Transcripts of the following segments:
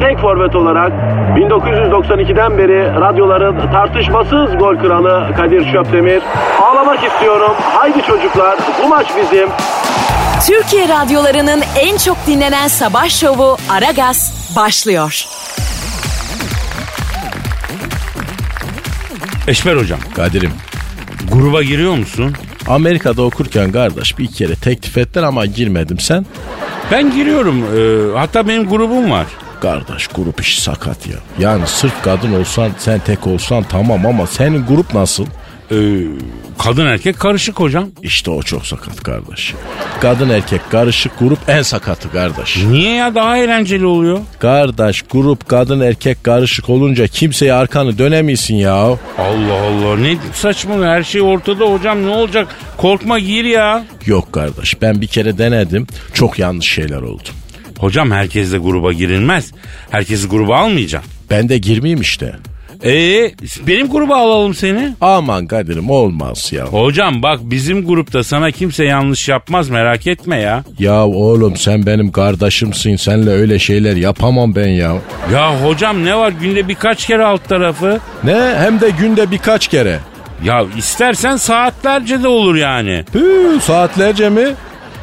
tek forvet olarak 1992'den beri radyoların tartışmasız gol kralı Kadir Şöpdemir. Ağlamak istiyorum. Haydi çocuklar bu maç bizim. Türkiye radyolarının en çok dinlenen sabah şovu Aragaz başlıyor. Eşber hocam Kadir'im gruba giriyor musun? Amerika'da okurken kardeş bir kere teklif ettiler ama girmedim sen. Ben giriyorum. Ee, hatta benim grubum var. Kardeş grup işi sakat ya. Yani sırf kadın olsan sen tek olsan tamam ama senin grup nasıl? Ee, kadın erkek karışık hocam. İşte o çok sakat kardeş. Kadın erkek karışık grup en sakatı kardeş. Niye ya daha eğlenceli oluyor? Kardeş grup kadın erkek karışık olunca kimseye arkanı dönemiyorsun ya. Allah Allah ne saçma her şey ortada hocam ne olacak? Korkma gir ya. Yok kardeş ben bir kere denedim çok yanlış şeyler oldu. Hocam herkesle gruba girilmez. Herkesi gruba almayacağım. Ben de girmeyeyim işte. Ee, benim gruba alalım seni. Aman Kadir'im olmaz ya. Hocam bak bizim grupta sana kimse yanlış yapmaz merak etme ya. Ya oğlum sen benim kardeşimsin. Senle öyle şeyler yapamam ben ya. Ya hocam ne var günde birkaç kere alt tarafı. Ne? Hem de günde birkaç kere. Ya istersen saatlerce de olur yani. Hü, saatlerce mi?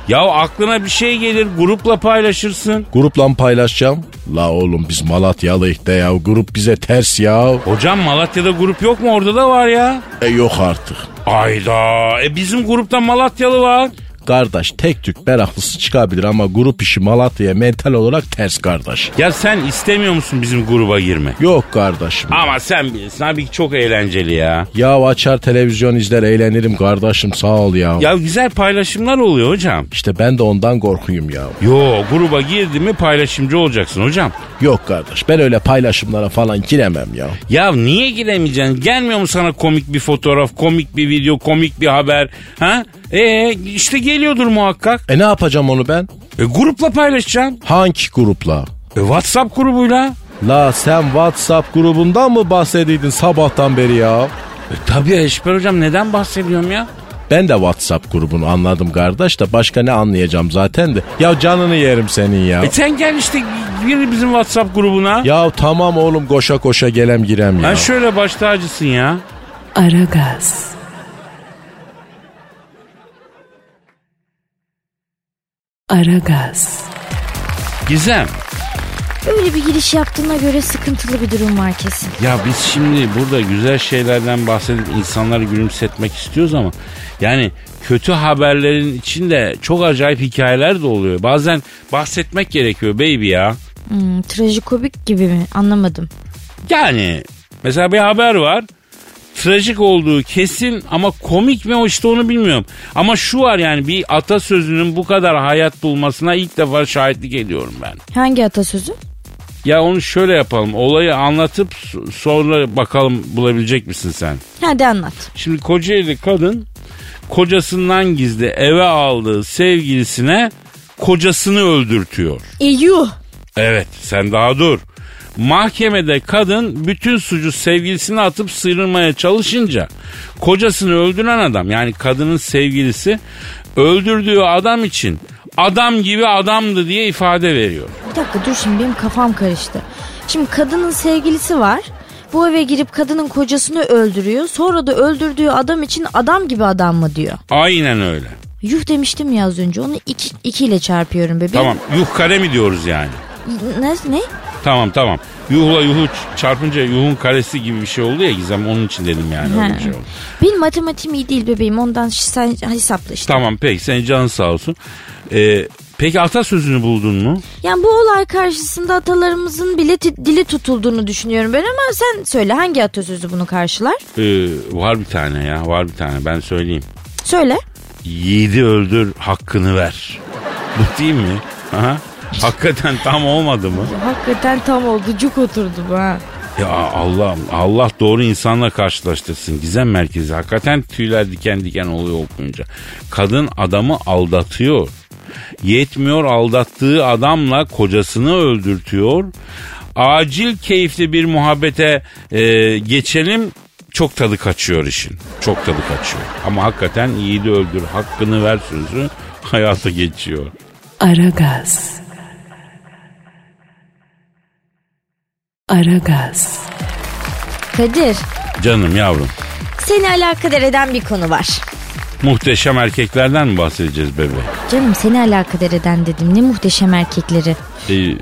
Ya aklına bir şey gelir grupla paylaşırsın. Grupla mı paylaşacağım? La oğlum biz Malatyalıyız de ya. Grup bize ters ya. Hocam Malatya'da grup yok mu orada da var ya. E yok artık. Ayda e bizim grupta Malatyalı var. Kardeş tek tük meraklısı çıkabilir ama grup işi Malatya'ya mental olarak ters kardeş. Ya sen istemiyor musun bizim gruba girme? Yok kardeşim. Ama sen bilirsin abi çok eğlenceli ya. Ya açar televizyon izler eğlenirim kardeşim sağ ol ya. Ya güzel paylaşımlar oluyor hocam. İşte ben de ondan korkuyum ya. Yo gruba girdi mi paylaşımcı olacaksın hocam. Yok kardeş ben öyle paylaşımlara falan giremem ya. Ya niye giremeyeceksin? Gelmiyor mu sana komik bir fotoğraf, komik bir video, komik bir haber? Ha? E işte geliyordur muhakkak. E ne yapacağım onu ben? E, grupla paylaşacaksın. Hangi grupla? E, WhatsApp grubuyla. La sen WhatsApp grubundan mı bahsediyordun sabahtan beri ya? E, tabii Eşber hocam neden bahsediyorum ya? Ben de WhatsApp grubunu anladım kardeş de başka ne anlayacağım zaten de. Ya canını yerim senin ya. E sen gel işte gir bizim WhatsApp grubuna. Ya tamam oğlum koşa koşa gelem girem ya. Ben şöyle baş tacısın ya. Aragaz. Aragaz. Gizem. Öyle bir giriş yaptığına göre sıkıntılı bir durum var kesin. Ya biz şimdi burada güzel şeylerden bahsedip insanları gülümsetmek istiyoruz ama yani kötü haberlerin içinde çok acayip hikayeler de oluyor. Bazen bahsetmek gerekiyor baby ya. Hmm, trajikomik gibi mi? Anlamadım. Yani mesela bir haber var. Trajik olduğu kesin ama komik mi o işte onu bilmiyorum. Ama şu var yani bir atasözünün bu kadar hayat bulmasına ilk defa şahitlik ediyorum ben. Hangi atasözü? Ya onu şöyle yapalım. Olayı anlatıp sonra bakalım bulabilecek misin sen? Hadi anlat. Şimdi Kocaeli kadın kocasından gizli eve aldığı sevgilisine kocasını öldürtüyor. E yuh. Evet sen daha dur. Mahkemede kadın bütün suçu sevgilisine atıp sıyrılmaya çalışınca kocasını öldüren adam yani kadının sevgilisi öldürdüğü adam için adam gibi adamdı diye ifade veriyor. Bir dakika dur şimdi benim kafam karıştı. Şimdi kadının sevgilisi var. Bu eve girip kadının kocasını öldürüyor. Sonra da öldürdüğü adam için adam gibi adam mı diyor. Aynen öyle. Yuh demiştim ya az önce. Onu iki, iki ile çarpıyorum bebeğim. Tamam yuh kare mi diyoruz yani? Ne? ne? Tamam tamam. Yuhla yuhu çarpınca yuhun karesi gibi bir şey oldu ya Gizem onun için dedim yani öyle bir şey oldu. Benim matematiğim iyi değil bebeğim. Ondan sen hesapla işte. Tamam peki senin canın sağ olsun. Ee, Peki atasözünü buldun mu? Yani bu olay karşısında atalarımızın bile ti- dili tutulduğunu düşünüyorum ben ama sen söyle hangi atasözü bunu karşılar? Ee, var bir tane ya var bir tane ben söyleyeyim. Söyle. Yiğidi öldür hakkını ver. Bu değil mi? Aha. Hakikaten tam olmadı mı? Hakikaten tam oldu cuk oturdu bu ha. Ya Allah Allah doğru insanla karşılaştırsın. Gizem merkezi hakikaten tüyler diken diken oluyor okuyunca. Kadın adamı aldatıyor. Yetmiyor aldattığı adamla kocasını öldürtüyor. Acil keyifli bir muhabbete e, geçelim. Çok tadı kaçıyor işin. Çok tadı kaçıyor. Ama hakikaten yiğidi öldür hakkını ver sözü hayata geçiyor. Aragaz. Aragaz. Kadir Canım yavrum. seni alakadar eden bir konu var. Muhteşem erkeklerden mi bahsedeceğiz bebe? Canım seni alakadar eden dedim ne muhteşem erkekleri. Ee,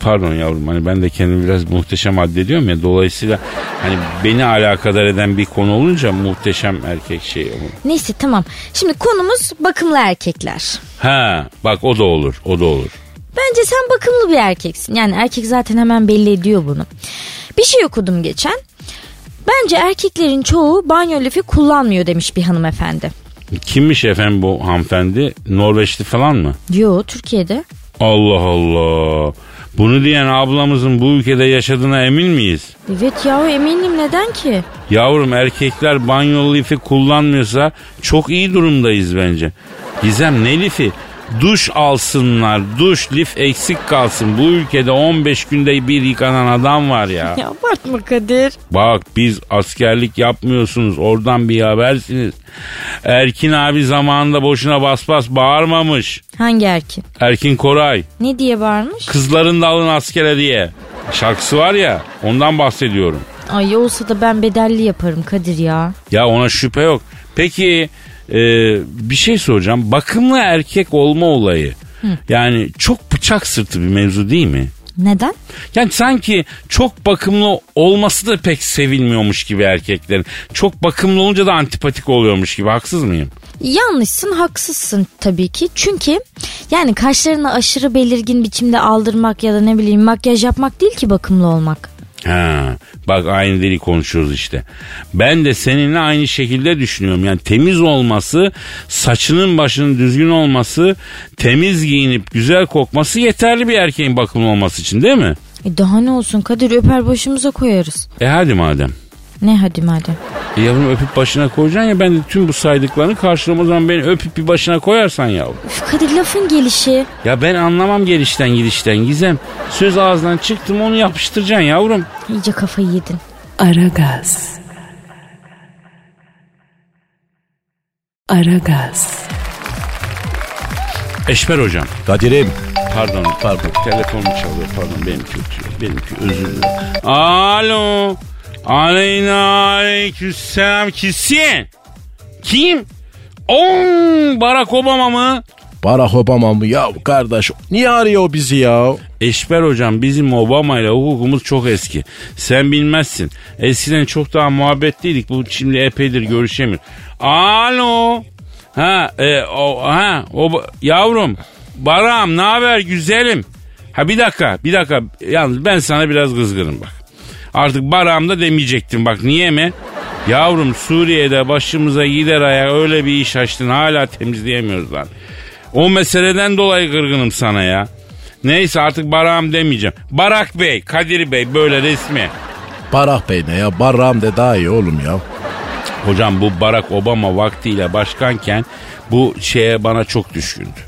pardon yavrum hani ben de kendimi biraz muhteşem addediyorum ya dolayısıyla hani beni alakadar eden bir konu olunca muhteşem erkek şey olur. Neyse tamam. Şimdi konumuz bakımlı erkekler. Ha bak o da olur o da olur. Bence sen bakımlı bir erkeksin. Yani erkek zaten hemen belli ediyor bunu. Bir şey okudum geçen. Bence erkeklerin çoğu banyo lifi kullanmıyor demiş bir hanımefendi. Kimmiş efendim bu hanımefendi? Norveçli falan mı? Yo Türkiye'de. Allah Allah. Bunu diyen ablamızın bu ülkede yaşadığına emin miyiz? Evet yahu eminim neden ki? Yavrum erkekler banyo lifi kullanmıyorsa çok iyi durumdayız bence. Gizem ne lifi? Duş alsınlar. Duş lif eksik kalsın. Bu ülkede 15 günde bir yıkanan adam var ya. Ya abartma Kadir. Bak biz askerlik yapmıyorsunuz. Oradan bir habersiniz. Erkin abi zamanında boşuna bas bas bağırmamış. Hangi erkek? Erkin Koray. Ne diye bağırmış? Kızların da alın askere diye. Şarkısı var ya ondan bahsediyorum. Ay olsa da ben bedelli yaparım Kadir ya. Ya ona şüphe yok. Peki e, bir şey soracağım. Bakımlı erkek olma olayı. Yani çok bıçak sırtı bir mevzu değil mi? Neden? Yani sanki çok bakımlı olması da pek sevilmiyormuş gibi erkeklerin. Çok bakımlı olunca da antipatik oluyormuş gibi. Haksız mıyım? Yanlışsın haksızsın tabii ki. Çünkü yani kaşlarını aşırı belirgin biçimde aldırmak ya da ne bileyim makyaj yapmak değil ki bakımlı olmak. Ha, bak aynı dili konuşuyoruz işte. Ben de seninle aynı şekilde düşünüyorum. Yani temiz olması, saçının başının düzgün olması, temiz giyinip güzel kokması yeterli bir erkeğin bakımlı olması için değil mi? E daha ne olsun Kadir öper başımıza koyarız. E hadi madem. Ne hadi madem. E yavrum öpüp başına koyacaksın ya ben de tüm bu saydıklarını karşılamam o zaman beni öpüp bir başına koyarsan yavrum. Üf Kadir lafın gelişi. Ya ben anlamam gelişten gidişten Gizem. Söz ağzından çıktı mı onu yapıştıracaksın yavrum. İyice kafayı yedin. Aragaz. Aragaz. Eşber hocam. Kadir'im Pardon, pardon. Telefonum çalıyor. Pardon, benimki ötüyor. Benimki özür dilerim. Alo. Aleyna aleykümselam. Kimsin? Kim? Oo, Barack Obama mı? Barack Obama mı ya kardeş niye arıyor bizi ya? Eşber hocam bizim Obama ile hukukumuz çok eski. Sen bilmezsin. Eskiden çok daha muhabbetliydik. Bu şimdi epeydir görüşemiyor. Alo. Ha, e, o, ha, o, yavrum. Baram ne haber güzelim? Ha bir dakika, bir dakika. Yalnız ben sana biraz kızgınım bak. Artık Baram da demeyecektim bak niye mi? Yavrum Suriye'de başımıza gider ayak öyle bir iş açtın hala temizleyemiyoruz lan. O meseleden dolayı kırgınım sana ya. Neyse artık Barak'ım demeyeceğim. Barak Bey, Kadir Bey böyle resmi. Barack Bey ne ya? Barak'ım de daha iyi oğlum ya. Hocam bu Barack Obama vaktiyle başkanken bu şeye bana çok düşkündü.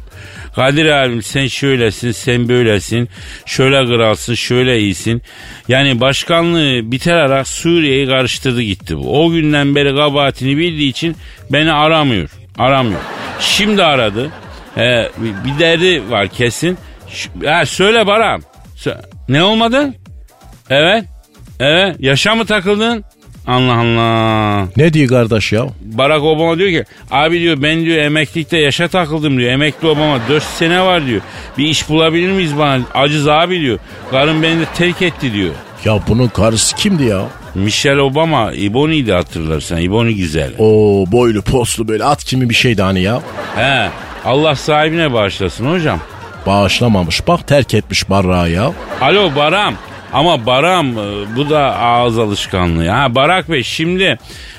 Kadir abim sen şöylesin sen böylesin şöyle kralsın şöyle iyisin. Yani başkanlığı biter ara Suriye'yi karıştırdı gitti bu. O günden beri kabahatini bildiği için beni aramıyor. Aramıyor. Şimdi aradı. He, bir derdi var kesin. Ha, söyle Baram. Sö- ne olmadı? Evet. Evet. Yaşa mı takıldın? Allah Allah. Ne diyor kardeş ya? Barack Obama diyor ki abi diyor ben diyor emeklilikte yaşa takıldım diyor. Emekli Obama 4 sene var diyor. Bir iş bulabilir miyiz bana? Acız abi diyor. Karım beni de terk etti diyor. Ya bunun karısı kimdi ya? Michelle Obama İboni'ydi hatırlarsan. İboni güzel. O boylu postlu böyle at kimi bir şeydi hani ya. He. Allah sahibine bağışlasın hocam. Bağışlamamış bak terk etmiş barrağı ya. Alo Baram. Ama Baram e, bu da ağız alışkanlığı. Ha Barak Bey şimdi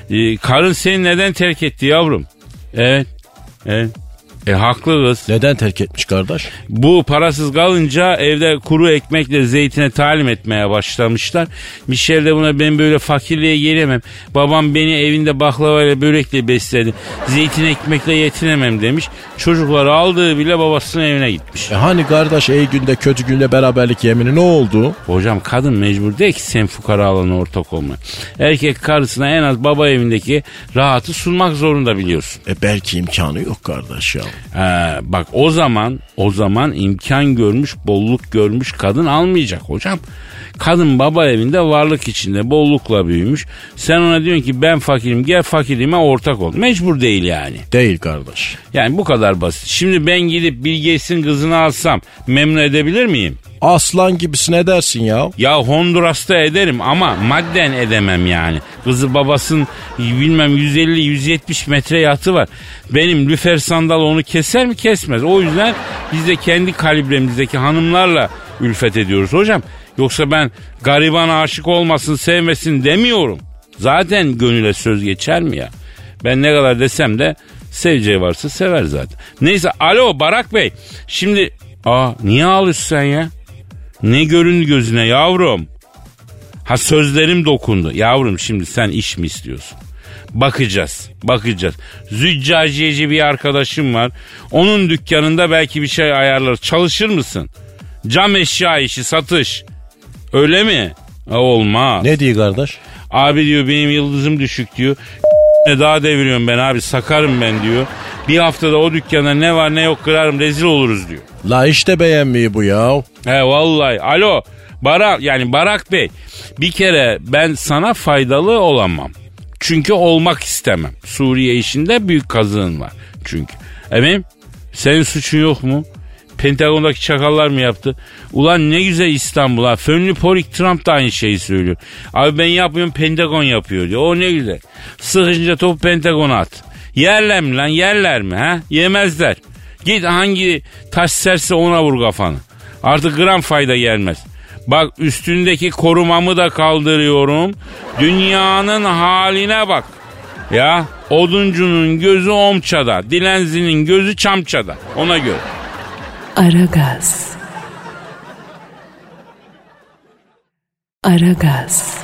e, karın seni neden terk etti yavrum? Evet. Evet. E haklı kız. Neden terk etmiş kardeş? Bu parasız kalınca evde kuru ekmekle zeytine talim etmeye başlamışlar. Michel de buna ben böyle fakirliğe gelemem. Babam beni evinde baklavayla börekle besledi. Zeytin ekmekle yetinemem demiş. Çocukları aldığı bile babasının evine gitmiş. E hani kardeş iyi günde kötü günde beraberlik yemini ne oldu? Hocam kadın mecbur değil ki sen fukara alana ortak olma. Erkek karısına en az baba evindeki rahatı sunmak zorunda biliyorsun. E belki imkanı yok kardeş ya. Ee, bak o zaman o zaman imkan görmüş bolluk görmüş kadın almayacak hocam. Kadın baba evinde varlık içinde bollukla büyümüş. Sen ona diyorsun ki ben fakirim gel fakirliğime ortak ol. Mecbur değil yani. Değil kardeş. Yani bu kadar basit. Şimdi ben gidip Bill Gates'in kızını alsam memnun edebilir miyim? Aslan gibisin edersin ya. Ya Honduras'ta ederim ama madden edemem yani. Kızı babasının bilmem 150-170 metre yatı var. Benim lüfer sandal onu keser mi kesmez. O yüzden biz de kendi kalibremizdeki hanımlarla ülfet ediyoruz hocam. Yoksa ben gariban aşık olmasın sevmesin demiyorum. Zaten gönüle söz geçer mi ya? Ben ne kadar desem de seveceği varsa sever zaten. Neyse alo Barak Bey. Şimdi aa niye ağlıyorsun sen ya? Ne göründü gözüne yavrum? Ha sözlerim dokundu. Yavrum şimdi sen iş mi istiyorsun? Bakacağız, bakacağız. Züccaciyeci bir arkadaşım var. Onun dükkanında belki bir şey ayarlar. Çalışır mısın? Cam eşya işi, satış. Öyle mi? Ha, olmaz. Ne diyor kardeş? Abi diyor benim yıldızım düşük diyor. Ne daha deviriyorum ben abi sakarım ben diyor. Bir haftada o dükkanda ne var ne yok kırarım rezil oluruz diyor. La işte beğenmiyor bu ya. He vallahi. Alo Barak yani Barak Bey bir kere ben sana faydalı olamam. Çünkü olmak istemem. Suriye işinde büyük kazığın var çünkü. Efendim senin suçun yok mu? Pentagon'daki çakallar mı yaptı? Ulan ne güzel İstanbul ha. Fönlü Porik Trump da aynı şeyi söylüyor. Abi ben yapmıyorum Pentagon yapıyor diyor. O ne güzel. Sıkınca topu Pentagon'a at. Yerler mi lan yerler mi ha? Yemezler. Git hangi taş serse ona vur kafanı. Artık gram fayda gelmez. Bak üstündeki korumamı da kaldırıyorum. Dünyanın haline bak. Ya oduncunun gözü omçada, dilenzinin gözü çamçada. Ona göre. Aragaz. Aragaz.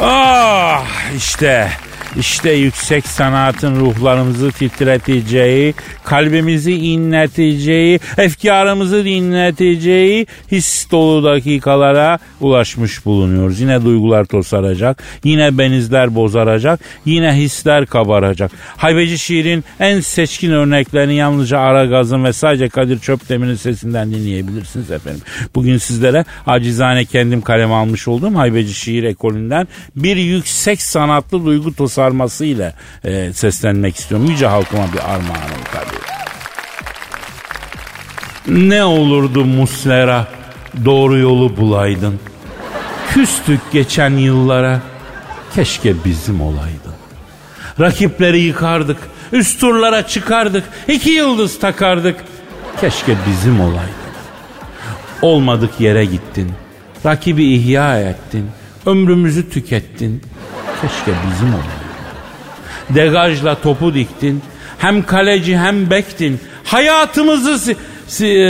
Ah işte işte yüksek sanatın ruhlarımızı titreteceği, kalbimizi inleteceği, efkarımızı dinleteceği his dolu dakikalara ulaşmış bulunuyoruz. Yine duygular tosaracak, yine benizler bozaracak, yine hisler kabaracak. Haybeci şiirin en seçkin örneklerini yalnızca Ara Gaz'ın ve sadece Kadir Çöpdemir'in sesinden dinleyebilirsiniz efendim. Bugün sizlere acizane kendim kaleme almış olduğum Haybeci şiir ekolünden bir yüksek sanatlı duygu tosarması ile e, seslenmek istiyorum. Yüce halkıma bir armağanım tabii. Ne olurdu Muslera doğru yolu bulaydın. Küstük geçen yıllara keşke bizim olaydın. Rakipleri yıkardık, üst turlara çıkardık, iki yıldız takardık. Keşke bizim olaydın. Olmadık yere gittin, rakibi ihya ettin, ömrümüzü tükettin. Keşke bizim olaydın. Degajla topu diktin, hem kaleci hem bektin. Hayatımızı si- si- e,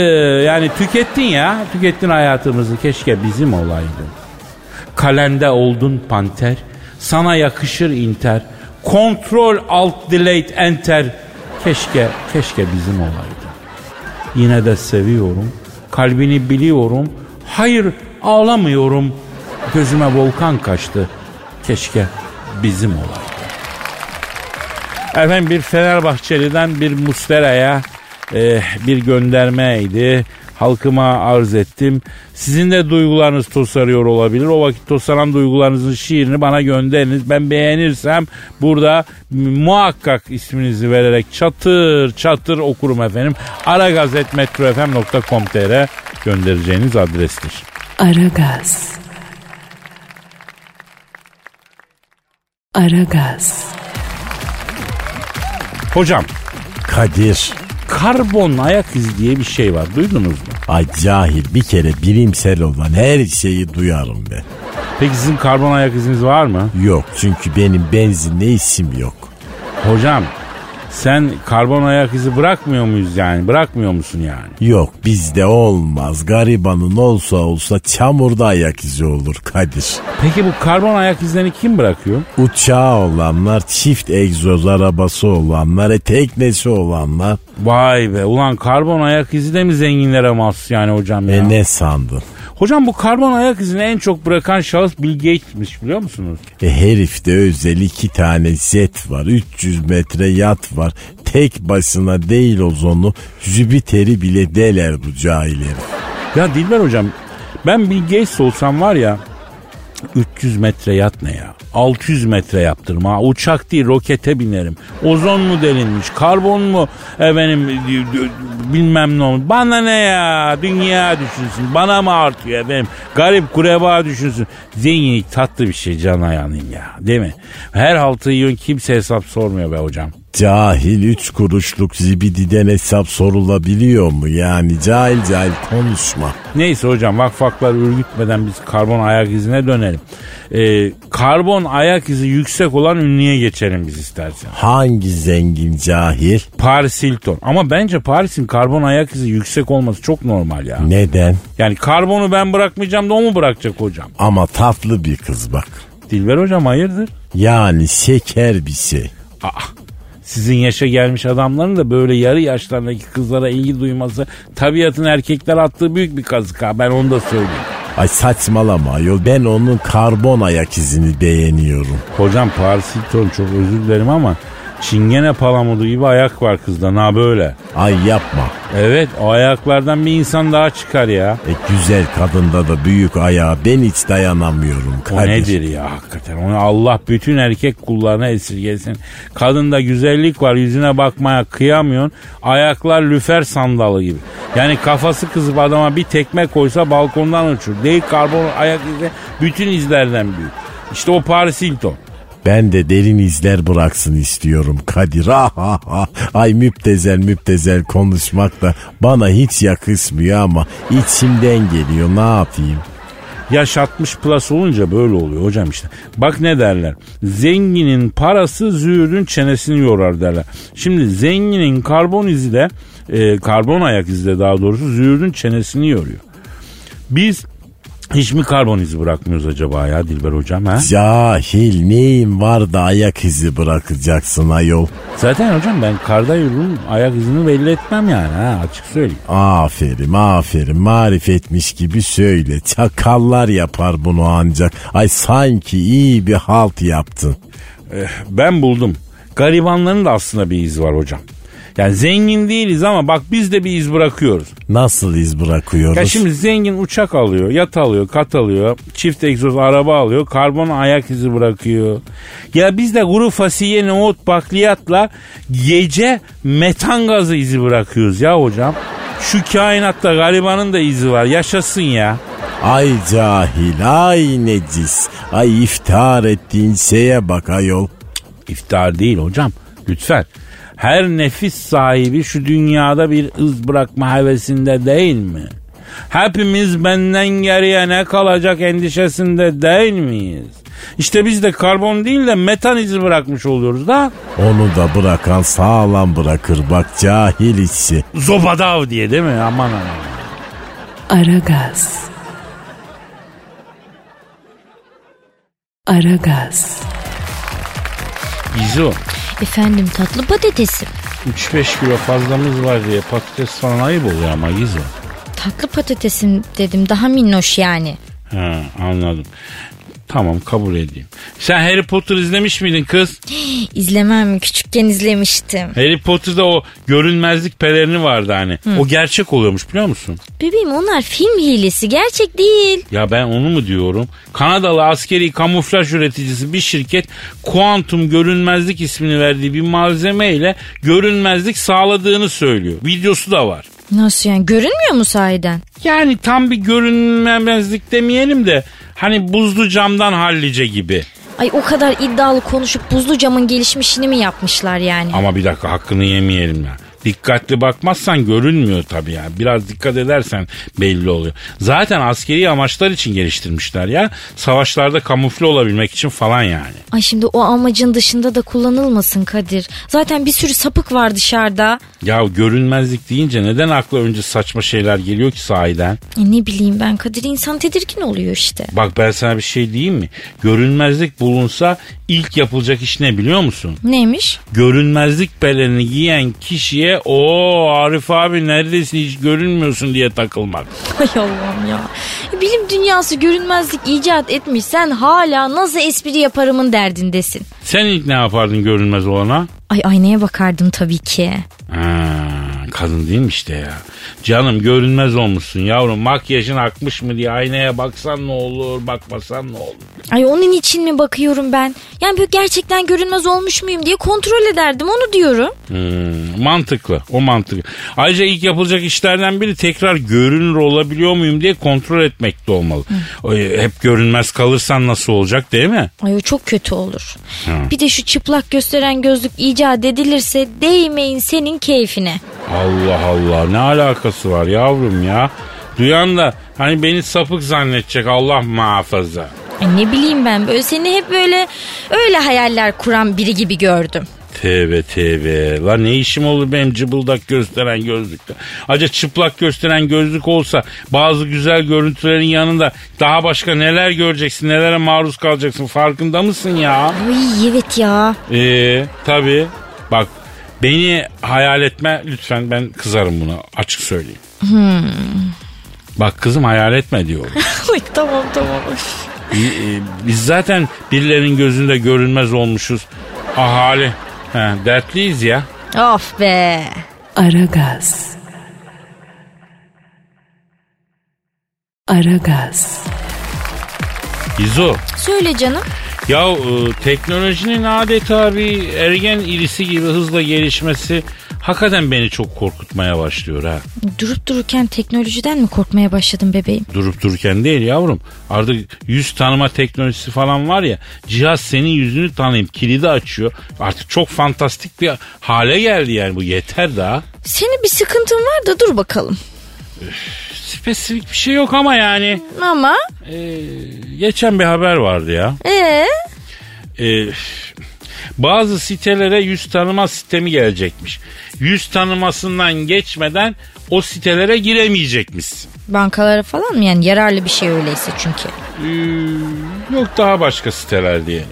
yani tükettin ya, tükettin hayatımızı. Keşke bizim olaydın. Kalende oldun panter, sana yakışır inter. Kontrol alt delete enter. Keşke, keşke bizim olaydın. Yine de seviyorum, kalbini biliyorum. Hayır ağlamıyorum, gözüme volkan kaçtı. Keşke bizim olaydı. Efendim bir Fenerbahçeli'den bir Mustera'ya e, bir göndermeydi. Halkıma arz ettim. Sizin de duygularınız tosarıyor olabilir. O vakit tosaran duygularınızın şiirini bana gönderiniz. Ben beğenirsem burada muhakkak isminizi vererek çatır çatır okurum efendim. aragazetmetrofm.com.tr göndereceğiniz adrestir. Aragaz. Aragaz. Hocam Kadir. Karbon ayak izi diye bir şey var. Duydunuz mu? Ay cahil bir kere bilimsel olan her şeyi duyarım ben. Peki sizin karbon ayak iziniz var mı? Yok çünkü benim benzinle isim yok. Hocam sen karbon ayak izi bırakmıyor muyuz yani? Bırakmıyor musun yani? Yok bizde olmaz. Garibanın olsa olsa çamurda ayak izi olur Kadir. Peki bu karbon ayak izlerini kim bırakıyor? Uçağı olanlar, çift egzoz arabası olanlar, e, teknesi olanlar. Vay be ulan karbon ayak izi de mi zenginlere mahsus yani hocam ya? E ne sandın? Hocam bu karbon ayak izini en çok bırakan şahıs Bill Gates'miş biliyor musunuz? E herifte özel iki tane jet var. 300 metre yat var. Tek başına değil ozonu Jüpiter'i bile deler bu cahil herif. Ya Dilber hocam ben Bill Gates olsam var ya 300 metre yat ne ya? 600 metre yaptırım ha. Uçak değil rokete binerim. Ozon mu delinmiş? Karbon mu efendim bilmem ne olmuş. Bana ne ya? Dünya düşünsün. Bana mı artıyor efendim? Garip kureba düşünsün. Zenginlik tatlı bir şey cana yanayım ya. Değil mi? Her haltı yiyorsun kimse hesap sormuyor be hocam. Cahil üç kuruşluk zibididen hesap sorulabiliyor mu? Yani cahil cahil konuşma. Neyse hocam vakfaklar ürgütmeden biz karbon ayak izine dönelim. Ee, karbon ayak izi yüksek olan ünlüye geçelim biz istersen. Hangi zengin cahil? Paris Hilton. Ama bence Paris'in karbon ayak izi yüksek olması çok normal ya. Neden? Yani karbonu ben bırakmayacağım da o mu bırakacak hocam? Ama tatlı bir kız bak. Dilber hocam hayırdır? Yani şeker bir şey. Aa, sizin yaşa gelmiş adamların da böyle yarı yaşlarındaki kızlara ilgi duyması tabiatın erkekler attığı büyük bir kazık ha ben onu da söyleyeyim. Ay saçmalama ayol ben onun karbon ayak izini beğeniyorum. Hocam Paris Hilton çok özür dilerim ama çingene palamudu gibi ayak var kızda ha böyle. Ay yapma. Evet o ayaklardan bir insan daha çıkar ya. E güzel kadında da büyük ayağı ben hiç dayanamıyorum O Kadir. nedir ya hakikaten? Onu Allah bütün erkek kullarına esirgesin. Kadında güzellik var yüzüne bakmaya kıyamıyorsun. Ayaklar lüfer sandalı gibi. Yani kafası kızıp adama bir tekme koysa balkondan uçur. Değil karbon ayak izi bütün izlerden büyük. İşte o Paris Hilton. Ben de derin izler bıraksın istiyorum Kadir. Ah, ah, ah. Ay müptezel müptezel konuşmak da bana hiç yakışmıyor ama içimden geliyor ne yapayım. Yaş 60 plus olunca böyle oluyor hocam işte. Bak ne derler. Zenginin parası züğürdün çenesini yorar derler. Şimdi zenginin karbon izi de e, karbon ayak izi de daha doğrusu züğürdün çenesini yoruyor. Biz hiç mi karbon izi bırakmıyoruz acaba ya Dilber hocam ha? Cahil neyin var da ayak izi bırakacaksın ayol. Zaten hocam ben karda yürürüm ayak izini belli etmem yani ha açık söyleyeyim. Aferin aferin marifetmiş gibi söyle. Çakallar yapar bunu ancak. Ay sanki iyi bir halt yaptın. Ben buldum. Garibanların da aslında bir iz var hocam. Yani zengin değiliz ama bak biz de bir iz bırakıyoruz. Nasıl iz bırakıyoruz? Ya şimdi zengin uçak alıyor, yat alıyor, kat alıyor, çift egzoz araba alıyor, karbon ayak izi bırakıyor. Ya biz de kuru fasulye, nohut, bakliyatla gece metan gazı izi bırakıyoruz ya hocam. Şu kainatta garibanın da izi var. Yaşasın ya. Ay cahil ay necis. Ay iftar ettiğin şeye bak ayol. İftar değil hocam. Lütfen. Her nefis sahibi şu dünyada bir iz bırakma hevesinde değil mi? Hepimiz benden geriye ne kalacak endişesinde değil miyiz? İşte biz de karbon değil de metan izi bırakmış oluyoruz da. Onu da bırakan sağlam bırakır bak cahil içi. Zobadav diye değil mi? Aman aman. Aragaz. Aragaz. Gizo Efendim tatlı patatesim. 3-5 kilo fazlamız var diye patates falan ayıp oluyor ama Gizo. Tatlı patatesim dedim daha minnoş yani. Ha anladım. Tamam kabul edeyim. Sen Harry Potter izlemiş miydin kız? İzlemem? Küçükken izlemiştim. Harry Potter'da o görünmezlik pelerini vardı hani. O gerçek oluyormuş biliyor musun? Bebeğim onlar film hilesi gerçek değil. Ya ben onu mu diyorum? Kanadalı askeri kamuflaj üreticisi bir şirket kuantum görünmezlik ismini verdiği bir malzeme ile görünmezlik sağladığını söylüyor. Videosu da var. Nasıl yani görünmüyor mu sahiden? Yani tam bir görünmezlik demeyelim de hani buzlu camdan hallice gibi. Ay o kadar iddialı konuşup buzlu camın gelişmişini mi yapmışlar yani? Ama bir dakika hakkını yemeyelim ya. Dikkatli bakmazsan görünmüyor tabii yani. Biraz dikkat edersen belli oluyor. Zaten askeri amaçlar için geliştirmişler ya. Savaşlarda kamufle olabilmek için falan yani. Ay şimdi o amacın dışında da kullanılmasın Kadir. Zaten bir sürü sapık var dışarıda. Ya görünmezlik deyince neden akla önce saçma şeyler geliyor ki sahiden? E ne bileyim ben Kadir insan tedirgin oluyor işte. Bak ben sana bir şey diyeyim mi? Görünmezlik bulunsa ilk yapılacak iş ne biliyor musun? Neymiş? Görünmezlik belerini giyen kişiye o Arif abi neredesin hiç görünmüyorsun diye takılmak. Hay Allah'ım ya. Bilim dünyası görünmezlik icat etmiş. Sen hala nasıl espri yaparımın derdindesin. Sen ilk ne yapardın görünmez olana? Ay aynaya bakardım tabii ki. Ha, kadın değil mi işte ya? Canım görünmez olmuşsun yavrum makyajın akmış mı diye aynaya baksan ne olur bakmasan ne olur. Ay onun için mi bakıyorum ben? Yani böyle gerçekten görünmez olmuş muyum diye kontrol ederdim onu diyorum. Hmm, mantıklı o mantıklı. Ayrıca ilk yapılacak işlerden biri tekrar görünür olabiliyor muyum diye kontrol etmek de olmalı. Ay, Hep görünmez kalırsan nasıl olacak değil mi? Ay o çok kötü olur. Bir de şu çıplak gösteren gözlük icat edilirse değmeyin senin keyfine. Allah Allah ne alakası var yavrum ya? Duyan da hani beni sapık zannedecek Allah muhafaza. Ay ne bileyim ben böyle seni hep böyle öyle hayaller kuran biri gibi gördüm. Tövbe tövbe. La ne işim olur benim cıbıldak gösteren gözlükle. Acaba çıplak gösteren gözlük olsa bazı güzel görüntülerin yanında daha başka neler göreceksin, nelere maruz kalacaksın farkında mısın ya? Ay evet ya. Ee, tabii. Bak beni hayal etme lütfen ben kızarım buna açık söyleyeyim. Bak kızım hayal etme diyorum. Tamam tamam. Ee, Biz zaten birilerinin gözünde görünmez olmuşuz. Ahali. He, dertliyiz ya. of be. Aragaz. Aragaz. İzo. Söyle canım. Ya e, teknolojinin adeta bir ergen irisi gibi hızla gelişmesi hakikaten beni çok korkutmaya başlıyor ha. Durup dururken teknolojiden mi korkmaya başladın bebeğim? Durup dururken değil yavrum. Artık yüz tanıma teknolojisi falan var ya. Cihaz senin yüzünü tanıyıp kilidi açıyor. Artık çok fantastik bir hale geldi yani bu yeter daha. Senin bir sıkıntın var da dur bakalım. Spesifik bir şey yok ama yani. Ama e, geçen bir haber vardı ya. ee E, bazı sitelere yüz tanıma sistemi gelecekmiş. Yüz tanımasından geçmeden o sitelere giremeyecekmişsin. bankalara falan mı yani yararlı bir şey öyleyse çünkü. Ee, yok daha başka siteler diyelim.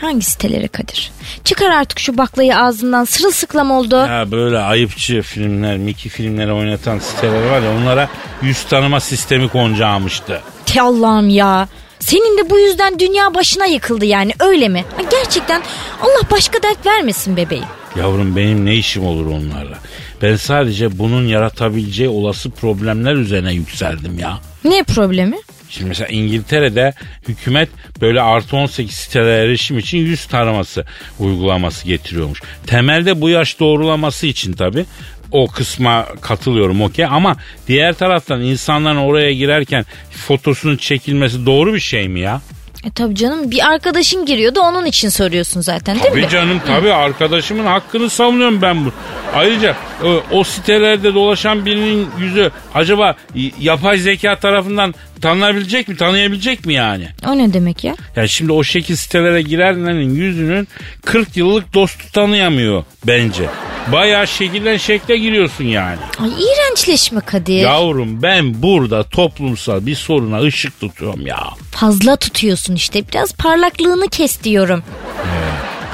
Hangi sitelere Kadir? Çıkar artık şu baklayı ağzından sırılsıklam oldu. Ya böyle ayıpçı filmler, Mickey filmleri oynatan siteler var ya onlara yüz tanıma sistemi konacağımıştı. Te Allah'ım ya. Senin de bu yüzden dünya başına yıkıldı yani öyle mi? Gerçekten Allah başka dert vermesin bebeğim. Yavrum benim ne işim olur onlarla? Ben sadece bunun yaratabileceği olası problemler üzerine yükseldim ya. Ne problemi? Şimdi mesela İngiltere'de hükümet böyle artı 18 sitelere erişim için yüz taraması uygulaması getiriyormuş. Temelde bu yaş doğrulaması için tabii o kısma katılıyorum okey ama diğer taraftan insanların oraya girerken fotosunun çekilmesi doğru bir şey mi ya? E tabii canım bir arkadaşın giriyordu onun için soruyorsun zaten değil Tabii mi? canım tabii arkadaşımın hakkını savunuyorum ben bu. Ayrıca o, o sitelerde dolaşan birinin yüzü acaba yapay zeka tarafından tanınabilecek mi tanıyabilecek mi yani? O ne demek ya? Yani şimdi o şekil sitelere girenlerin yüzünün 40 yıllık dostu tanıyamıyor bence. Bayağı şekilden şekle giriyorsun yani. Ay iğrençleşme Kadir. Yavrum ben burada toplumsal bir soruna ışık tutuyorum ya. Fazla tutuyorsun işte biraz parlaklığını kes diyorum.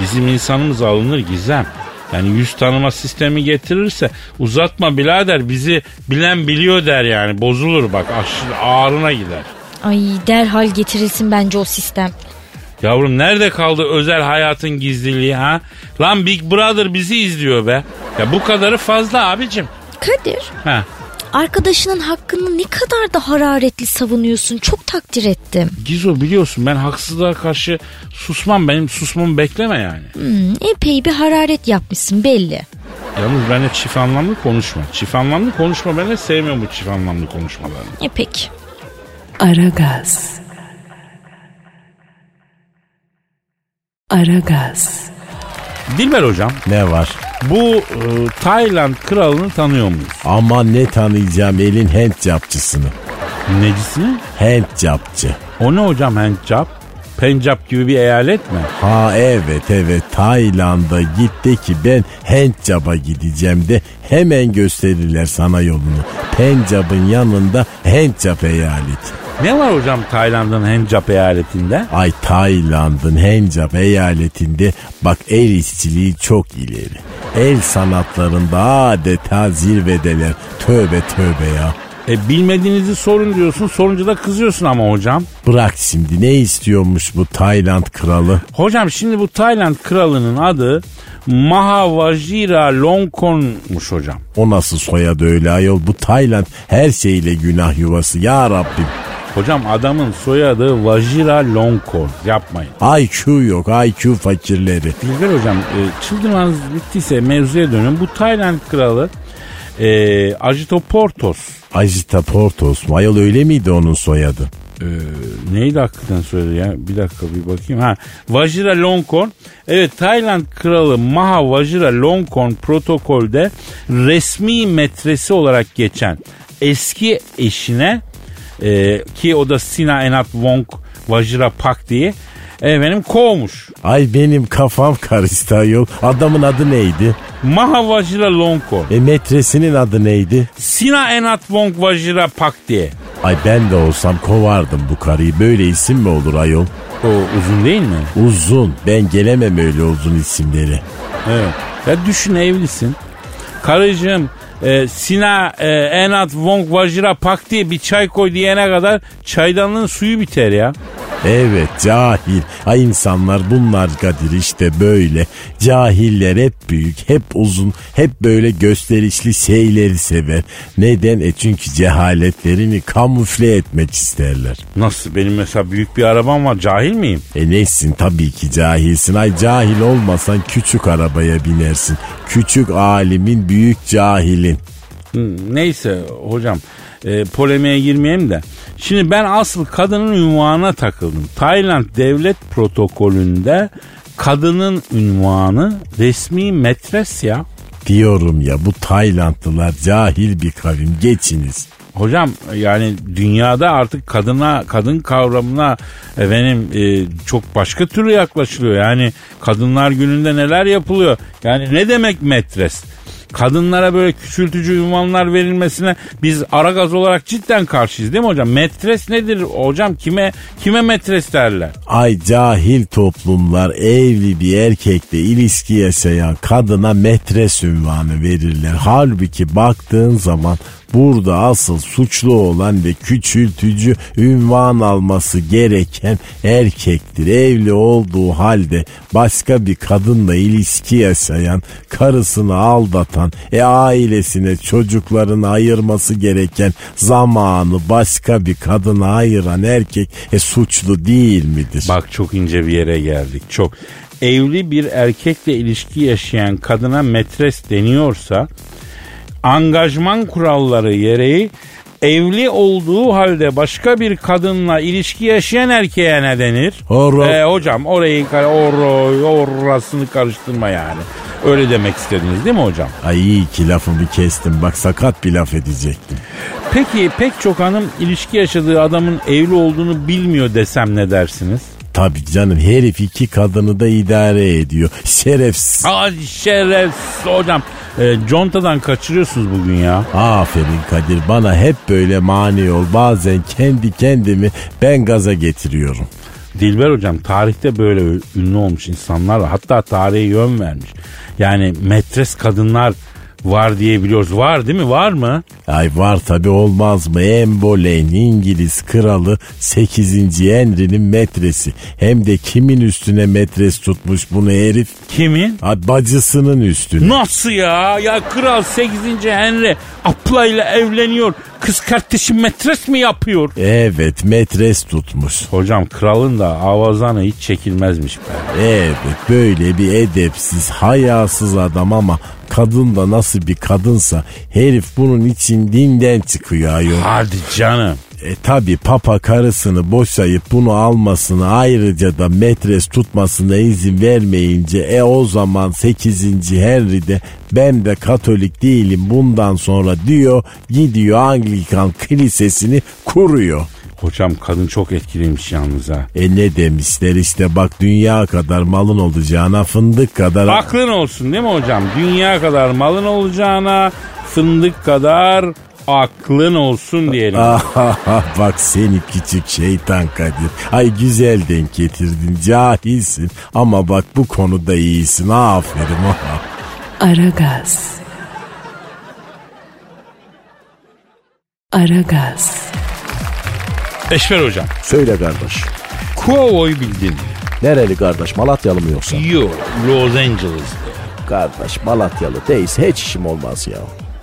Bizim insanımız alınır gizem. Yani yüz tanıma sistemi getirirse uzatma birader bizi bilen biliyor der yani bozulur bak aşırı ağrına gider. Ay derhal getirilsin bence o sistem. Yavrum nerede kaldı özel hayatın gizliliği ha? Lan Big Brother bizi izliyor be. Ya bu kadarı fazla abicim. Kadir Ha. Arkadaşının hakkını ne kadar da hararetli savunuyorsun çok takdir ettim. Gizo biliyorsun ben haksızlığa karşı susmam benim susmamı bekleme yani. Hmm, epey bir hararet yapmışsın belli. Yalnız benimle çift anlamlı konuşma. Çift anlamlı konuşma ben de sevmiyorum bu çift anlamlı konuşmalarını. E peki. Aragaz. Aragaz. Dilber hocam Ne var? Bu e, Tayland kralını tanıyor muyuz? Ama ne tanıyacağım elin handcapçısını. Necisini? Handcapçı. O ne hocam handcap? Pencap gibi bir eyalet mi? Ha evet evet Tayland'a git de ki ben Handcap'a gideceğim de hemen gösterirler sana yolunu. Pencap'ın yanında Handcap eyaleti. Ne var hocam Tayland'ın handcap eyaletinde? Ay Tayland'ın Handcap eyaletinde bak el işçiliği çok ileri. El sanatlarında adeta zirvedeler. Tövbe tövbe ya. E, bilmediğinizi sorun diyorsun sorunca da kızıyorsun ama hocam. Bırak şimdi ne istiyormuş bu Tayland kralı? Hocam şimdi bu Tayland kralının adı Mahavajira Longkorn'muş hocam. O nasıl soyadı öyle ayol? Bu Tayland her şeyle günah yuvası ya Rabbim. Hocam adamın soyadı Vajira Longkorn. Yapmayın. IQ yok IQ fakirleri. Dilber hocam e, çıldırmanız bittiyse mevzuya dönün. Bu Tayland kralı e, Agitoportos. Ajita Portos mu? Ayol öyle miydi onun soyadı? E, neydi hakikaten söyledi ya? Bir dakika bir bakayım. Ha, Vajira Longkorn. Evet Tayland kralı Maha Vajira Longkorn protokolde resmi metresi olarak geçen eski eşine e, ki o da Sina Enat Wong Vajira Pak diye efendim kovmuş. Ay benim kafam karıştı ayol. Adamın adı neydi? Maha Vajira Longkorn. E metresinin adı neydi? Sina Enat Wong Vajira Pak diye. Ay ben de olsam kovardım bu karıyı. Böyle isim mi olur ayol? O uzun değil mi? Uzun. Ben gelemem öyle uzun isimleri. Evet. Ya düşün evlisin. Karıcığım e, Sina e, Enat Wong Vajira Pak diye bir çay koy diyene kadar çaydanlığın suyu biter ya. Evet cahil. Ay insanlar bunlar Kadir işte böyle. Cahiller hep büyük, hep uzun, hep böyle gösterişli şeyleri sever. Neden? E çünkü cehaletlerini kamufle etmek isterler. Nasıl benim mesela büyük bir arabam var cahil miyim? E nesin tabii ki cahilsin. Ay cahil olmasan küçük arabaya binersin. Küçük alimin büyük cahilin. Neyse hocam e, polemiğe girmeyeyim de. Şimdi ben asıl kadının ünvanına takıldım. Tayland devlet protokolünde kadının ünvanı resmi metres ya. Diyorum ya bu Taylandlılar cahil bir kavim geçiniz. Hocam yani dünyada artık kadına kadın kavramına efendim e, çok başka türlü yaklaşılıyor. Yani kadınlar gününde neler yapılıyor? Yani ne demek metres? Kadınlara böyle küçültücü ünvanlar verilmesine biz Aragaz olarak cidden karşıyız değil mi hocam? Metres nedir hocam? Kime kime metres derler? Ay cahil toplumlar evli bir erkekle ilişki yaşayan kadına metres ünvanı verirler. Halbuki baktığın zaman burada asıl suçlu olan ve küçültücü ünvan alması gereken erkektir. Evli olduğu halde başka bir kadınla ilişki yaşayan, karısını aldatan, e ailesine çocuklarını ayırması gereken zamanı başka bir kadına ayıran erkek e suçlu değil midir? Bak çok ince bir yere geldik. Çok. Evli bir erkekle ilişki yaşayan kadına metres deniyorsa angajman kuralları gereği evli olduğu halde başka bir kadınla ilişki yaşayan erkeğe ne denir? Horo. Ee, hocam orayı oro, orasını karıştırma yani. Öyle demek istediniz değil mi hocam? Ay iyi ki lafımı kestim bak sakat bir laf edecektim. Peki pek çok hanım ilişki yaşadığı adamın evli olduğunu bilmiyor desem ne dersiniz? Tabii canım herif iki kadını da idare ediyor. Şerefsiz. Aa şerefsiz hocam. E, contadan kaçırıyorsunuz bugün ya. Aferin Kadir bana hep böyle mani ol. Bazen kendi kendimi ben gaza getiriyorum. Dilber hocam tarihte böyle ünlü olmuş insanlar var. Hatta tarihe yön vermiş. Yani metres kadınlar var diye biliyoruz. Var değil mi? Var mı? Ay var tabi olmaz mı? Anne Boleyn İngiliz kralı 8. Henry'nin metresi. Hem de kimin üstüne metres tutmuş bunu herif? Kimin? Ay bacısının üstüne. Nasıl ya? Ya kral 8. Henry Abla ile evleniyor. Kız kardeşim metres mi yapıyor? Evet metres tutmuş. Hocam kralın da avazanı hiç çekilmezmiş be. Evet böyle bir edepsiz hayasız adam ama kadın da nasıl bir kadınsa herif bunun için dinden çıkıyor ayol. Hadi canım. E tabi papa karısını boşayıp bunu almasını ayrıca da metres tutmasına izin vermeyince e o zaman 8. Henry de ben de katolik değilim bundan sonra diyor gidiyor Anglikan kilisesini kuruyor. Hocam kadın çok etkiliymiş yalnız ha. E ne demişler işte bak dünya kadar malın olacağına fındık kadar... Aklın olsun değil mi hocam? Dünya kadar malın olacağına fındık kadar aklın olsun diyelim. Bak seni küçük şeytan Kadir. Ay güzel denk getirdin cahilsin ama bak bu konuda iyisin aferin. Aragaz. Aragaz. Eşver hocam. Söyle kardeş. Kuovo'yu bildin mi? Nereli kardeş Malatyalı mı yoksa? Yok. Los Angeles. Kardeş Malatyalı değilse hiç işim olmaz ya.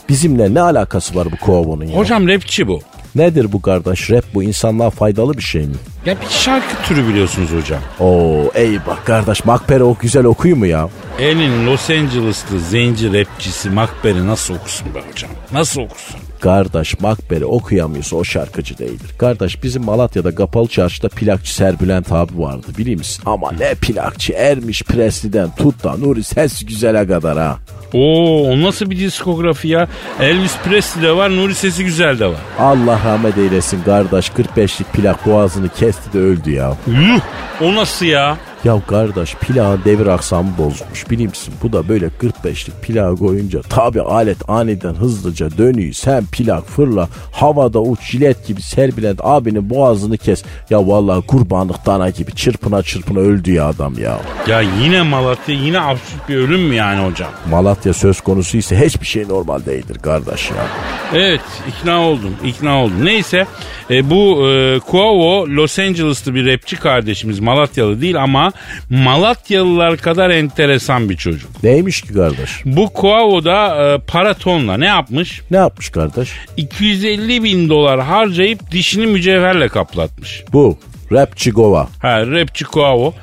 Bizimle ne alakası var bu kovonun ya? Hocam rapçi bu. Nedir bu kardeş rap bu insanlığa faydalı bir şey mi? Ya bir şarkı türü biliyorsunuz hocam. Oo ey bak kardeş Makpere o güzel okuyor mu ya? Elin Los Angeles'lı zenci rapçisi Makber'i nasıl okusun be hocam? Nasıl okusun? Kardeş Makbere okuyamıyorsa o şarkıcı değildir. Kardeş bizim Malatya'da kapalı çarşıda plakçı Serbülent abi vardı biliyor musun? Ama ne plakçı Ermiş Presli'den tut da Nuri ses güzele kadar ha. Oo o nasıl bir diskografi ya? Elvis Presley de var, Nuri Sesi Güzel de var. Allah rahmet eylesin kardeş 45'lik plak boğazını kesti de öldü ya. Yuh! O nasıl ya? Ya kardeş plağın devir aksamı bozulmuş biliyor musun? Bu da böyle 45'lik plağı koyunca tabi alet aniden hızlıca dönüyor. Sen plak fırla havada uç jilet gibi Serbülent abinin boğazını kes. Ya vallahi kurbanlık dana gibi çırpına çırpına öldü ya adam ya. Ya yine Malatya yine absürt bir ölüm mü yani hocam? Malatya söz konusu ise hiçbir şey normal değildir kardeş ya. Evet ikna oldum ikna oldum. Neyse e, bu e, Kuavo Los Angeles'lı bir rapçi kardeşimiz Malatyalı değil ama Malatyalılar kadar enteresan bir çocuk. Neymiş ki kardeş? Bu Kuavo da e, para tonla ne yapmış? Ne yapmış kardeş? 250 bin dolar harcayıp dişini mücevherle kaplatmış. Bu rapçi Gova. Ha rapçi Kuavo.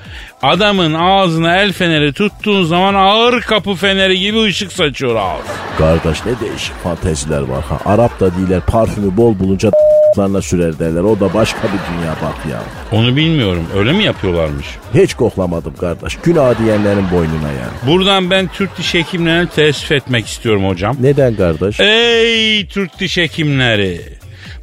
Adamın ağzına el feneri tuttuğun zaman ağır kapı feneri gibi ışık saçıyor ağız. Kardeş ne değişik fanteziler var ha. Arap da değiller parfümü bol bulunca larına sürer derler. O da başka bir dünya bak ya. Onu bilmiyorum öyle mi yapıyorlarmış? Hiç koklamadım kardeş. Günah diyenlerin boynuna yani. Buradan ben Türk diş hekimlerine teessüf etmek istiyorum hocam. Neden kardeş? Ey Türk diş hekimleri!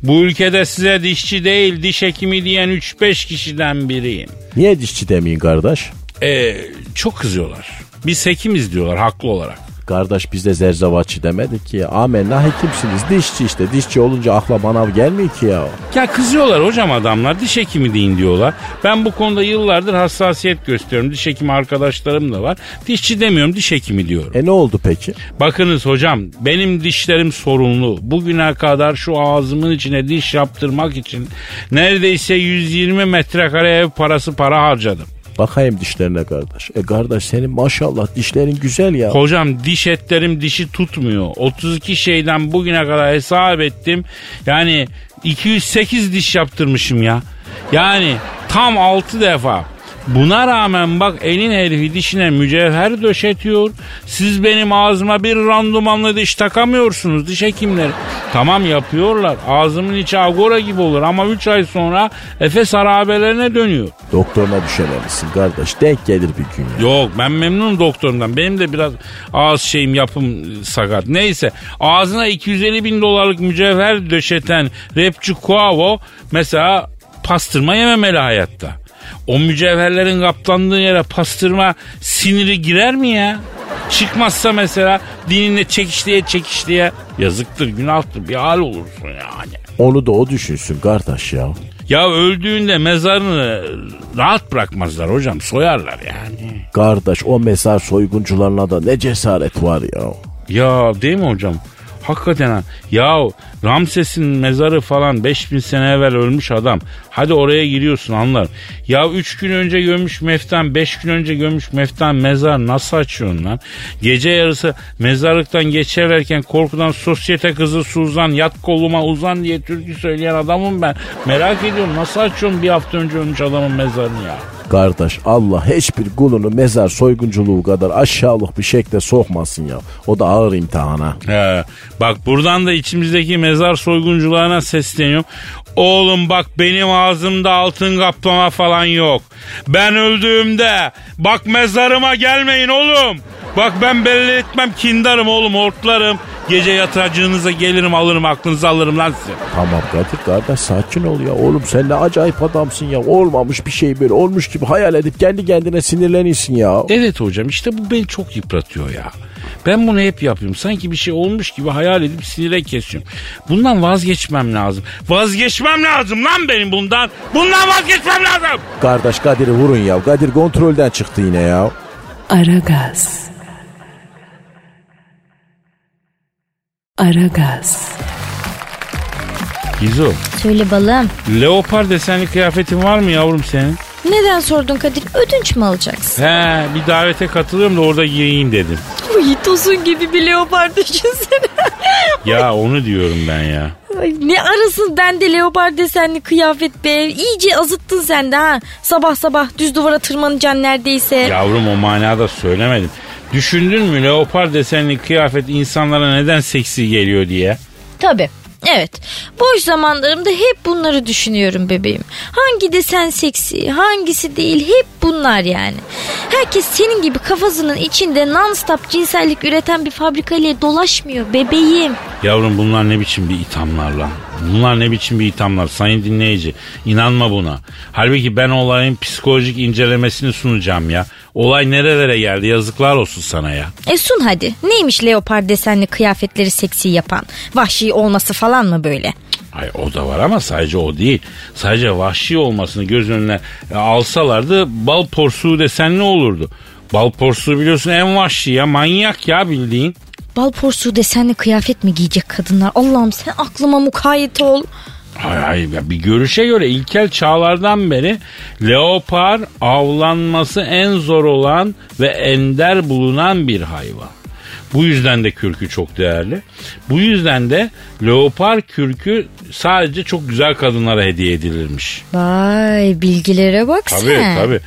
Bu ülkede size dişçi değil diş hekimi diyen 3-5 kişiden biriyim. Niye dişçi demeyin kardeş? Ee, çok kızıyorlar. Biz hekimiz diyorlar haklı olarak. Kardeş biz de zerzevatçı demedik ki. Amenna hekimsiniz dişçi işte. Dişçi olunca akla manav gelmiyor ki ya. Ya kızıyorlar hocam adamlar diş hekimi deyin diyorlar. Ben bu konuda yıllardır hassasiyet gösteriyorum. Diş hekimi arkadaşlarım da var. Dişçi demiyorum diş hekimi diyorum. E ne oldu peki? Bakınız hocam benim dişlerim sorunlu. Bugüne kadar şu ağzımın içine diş yaptırmak için neredeyse 120 metrekare ev parası para harcadım. Bakayım dişlerine kardeş. E kardeş senin maşallah dişlerin güzel ya. Hocam diş etlerim dişi tutmuyor. 32 şeyden bugüne kadar hesap ettim. Yani 208 diş yaptırmışım ya. Yani tam 6 defa. Buna rağmen bak elin herifi dişine mücevher döşetiyor. Siz benim ağzıma bir randumanlı diş takamıyorsunuz diş hekimleri. Tamam yapıyorlar. Ağzımın içi agora gibi olur ama 3 ay sonra Efes harabelerine dönüyor. Doktoruna düşememişsin kardeş. Denk gelir bir gün ya. Yok ben memnunum doktorumdan. Benim de biraz ağız şeyim yapım sakat. Neyse ağzına 250 bin dolarlık mücevher döşeten rapçi Kuavo mesela pastırma yememeli hayatta. O mücevherlerin kaplandığı yere pastırma siniri girer mi ya? Çıkmazsa mesela dinine çekişliye çekişliye yazıktır günahtır bir hal olursun yani. Onu da o düşünsün kardeş ya. Ya öldüğünde mezarını rahat bırakmazlar hocam soyarlar yani. Kardeş o mezar soyguncularına da ne cesaret var ya. Ya değil mi hocam? Hakikaten ha. Ya Ramses'in mezarı falan 5000 sene evvel ölmüş adam. Hadi oraya giriyorsun anlar. Ya 3 gün önce gömmüş meftan 5 gün önce gömmüş meftan mezar nasıl açıyorsun lan? Gece yarısı mezarlıktan geçerlerken korkudan sosyete kızı Suzan yat koluma uzan diye türkü söyleyen adamım ben. Merak ediyorum nasıl açıyorsun bir hafta önce ölmüş adamın mezarını ya? Kardeş Allah hiçbir kulunu mezar soygunculuğu kadar aşağılık bir şekilde sokmasın ya. O da ağır imtihana. He, bak buradan da içimizdeki mezar soyguncularına sesleniyorum. Oğlum bak benim ağzımda altın kaplama falan yok. Ben öldüğümde bak mezarıma gelmeyin oğlum. Bak ben belli etmem kindarım oğlum hortlarım. Gece yatacağınıza gelirim alırım aklınızı alırım lan size. Tamam Kadir kardeş sakin ol ya. Oğlum sen ne acayip adamsın ya. Olmamış bir şey böyle olmuş gibi hayal edip kendi kendine sinirleniyorsun ya. Evet hocam işte bu beni çok yıpratıyor ya. Ben bunu hep yapıyorum. Sanki bir şey olmuş gibi hayal edip sinire kesiyorum. Bundan vazgeçmem lazım. Vazgeçmem lazım lan benim bundan. Bundan vazgeçmem lazım. Kardeş Kadir'i vurun ya. Kadir kontrolden çıktı yine ya. Aragaz. Aragaz. Gizo, Söyle balım. leopar desenli kıyafetin var mı yavrum senin? Neden sordun Kadir? Ödünç mü alacaksın? He, bir davete katılıyorum da orada giyeyim dedim. Uy tosun gibi bir leopar düşünsene. Ya onu diyorum ben ya. Ay, ne arasın bende leopar desenli kıyafet be. İyice azıttın sen de ha. Sabah sabah düz duvara tırmanacaksın neredeyse. Yavrum o manada söylemedim. Düşündün mü leopar desenli kıyafet insanlara neden seksi geliyor diye? Tabii. Evet. Boş zamanlarımda hep bunları düşünüyorum bebeğim. Hangi desen seksi, hangisi değil hep bunlar yani. Herkes senin gibi kafasının içinde non-stop cinsellik üreten bir fabrikayla dolaşmıyor bebeğim. Yavrum bunlar ne biçim bir ithamlar lan? Bunlar ne biçim bir ithamlar sayın dinleyici. İnanma buna. Halbuki ben olayın psikolojik incelemesini sunacağım ya. Olay nerelere geldi yazıklar olsun sana ya. E sun hadi. Neymiş leopar desenli kıyafetleri seksi yapan? Vahşi olması falan mı böyle? Ay o da var ama sadece o değil. Sadece vahşi olmasını göz önüne e, alsalardı bal porsuğu desenli olurdu. Bal porsuğu biliyorsun en vahşi ya manyak ya bildiğin. Bal porsuğu desenli kıyafet mi giyecek kadınlar? Allah'ım sen aklıma mukayyet ol. Hay hay ya bir görüşe göre ilkel çağlardan beri leopar avlanması en zor olan ve ender bulunan bir hayvan. Bu yüzden de kürkü çok değerli. Bu yüzden de leopar kürkü sadece çok güzel kadınlara hediye edilirmiş. Vay bilgilere bak Tabii sen. tabii.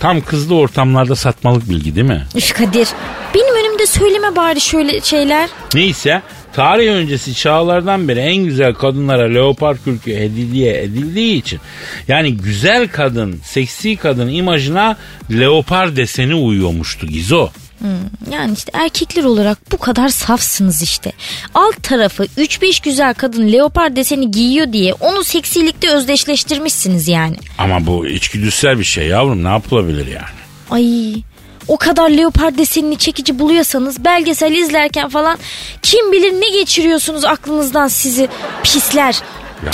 Tam kızlı ortamlarda satmalık bilgi değil mi? Üf Kadir benim önümde söyleme bari şöyle şeyler. Neyse tarih öncesi çağlardan beri en güzel kadınlara leopar kürkü hediye edildiği için yani güzel kadın, seksi kadın imajına leopar deseni uyuyormuştu Gizo. Yani işte erkekler olarak bu kadar safsınız işte. Alt tarafı 3-5 güzel kadın leopar deseni giyiyor diye onu seksilikte özdeşleştirmişsiniz yani. Ama bu içgüdüsel bir şey yavrum ne yapılabilir yani? Ay o kadar leopar desenini çekici buluyorsanız belgesel izlerken falan kim bilir ne geçiriyorsunuz aklınızdan sizi pisler.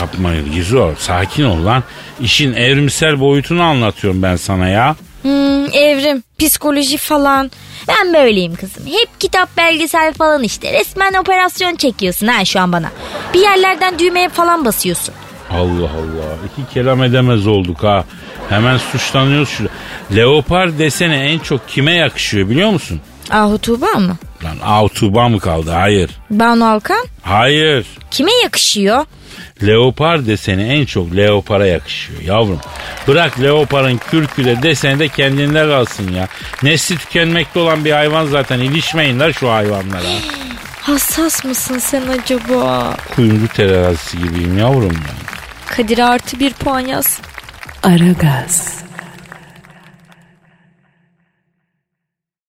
Yapmayın Gizo sakin ol lan. İşin evrimsel boyutunu anlatıyorum ben sana ya. Hmm, evrim, psikoloji falan. Ben böyleyim kızım. Hep kitap, belgesel falan işte. Resmen operasyon çekiyorsun ha şu an bana. Bir yerlerden düğmeye falan basıyorsun. Allah Allah iki kelam edemez olduk ha. Hemen suçlanıyoruz şu. Leopar deseni en çok kime yakışıyor biliyor musun? Ahu Tuğba mı? Lan Avtuba mı kaldı? Hayır. Banu Alkan? Hayır. Kime yakışıyor? Leopar deseni en çok leopara yakışıyor yavrum. Bırak leoparın kürkü de deseni de kendinde kalsın ya. Nesli tükenmekte olan bir hayvan zaten. İlişmeyin la şu hayvanlara. Hassas mısın sen acaba? Kuyumcu terazisi gibiyim yavrum ben. Kadir artı bir puan yaz. Aragaz.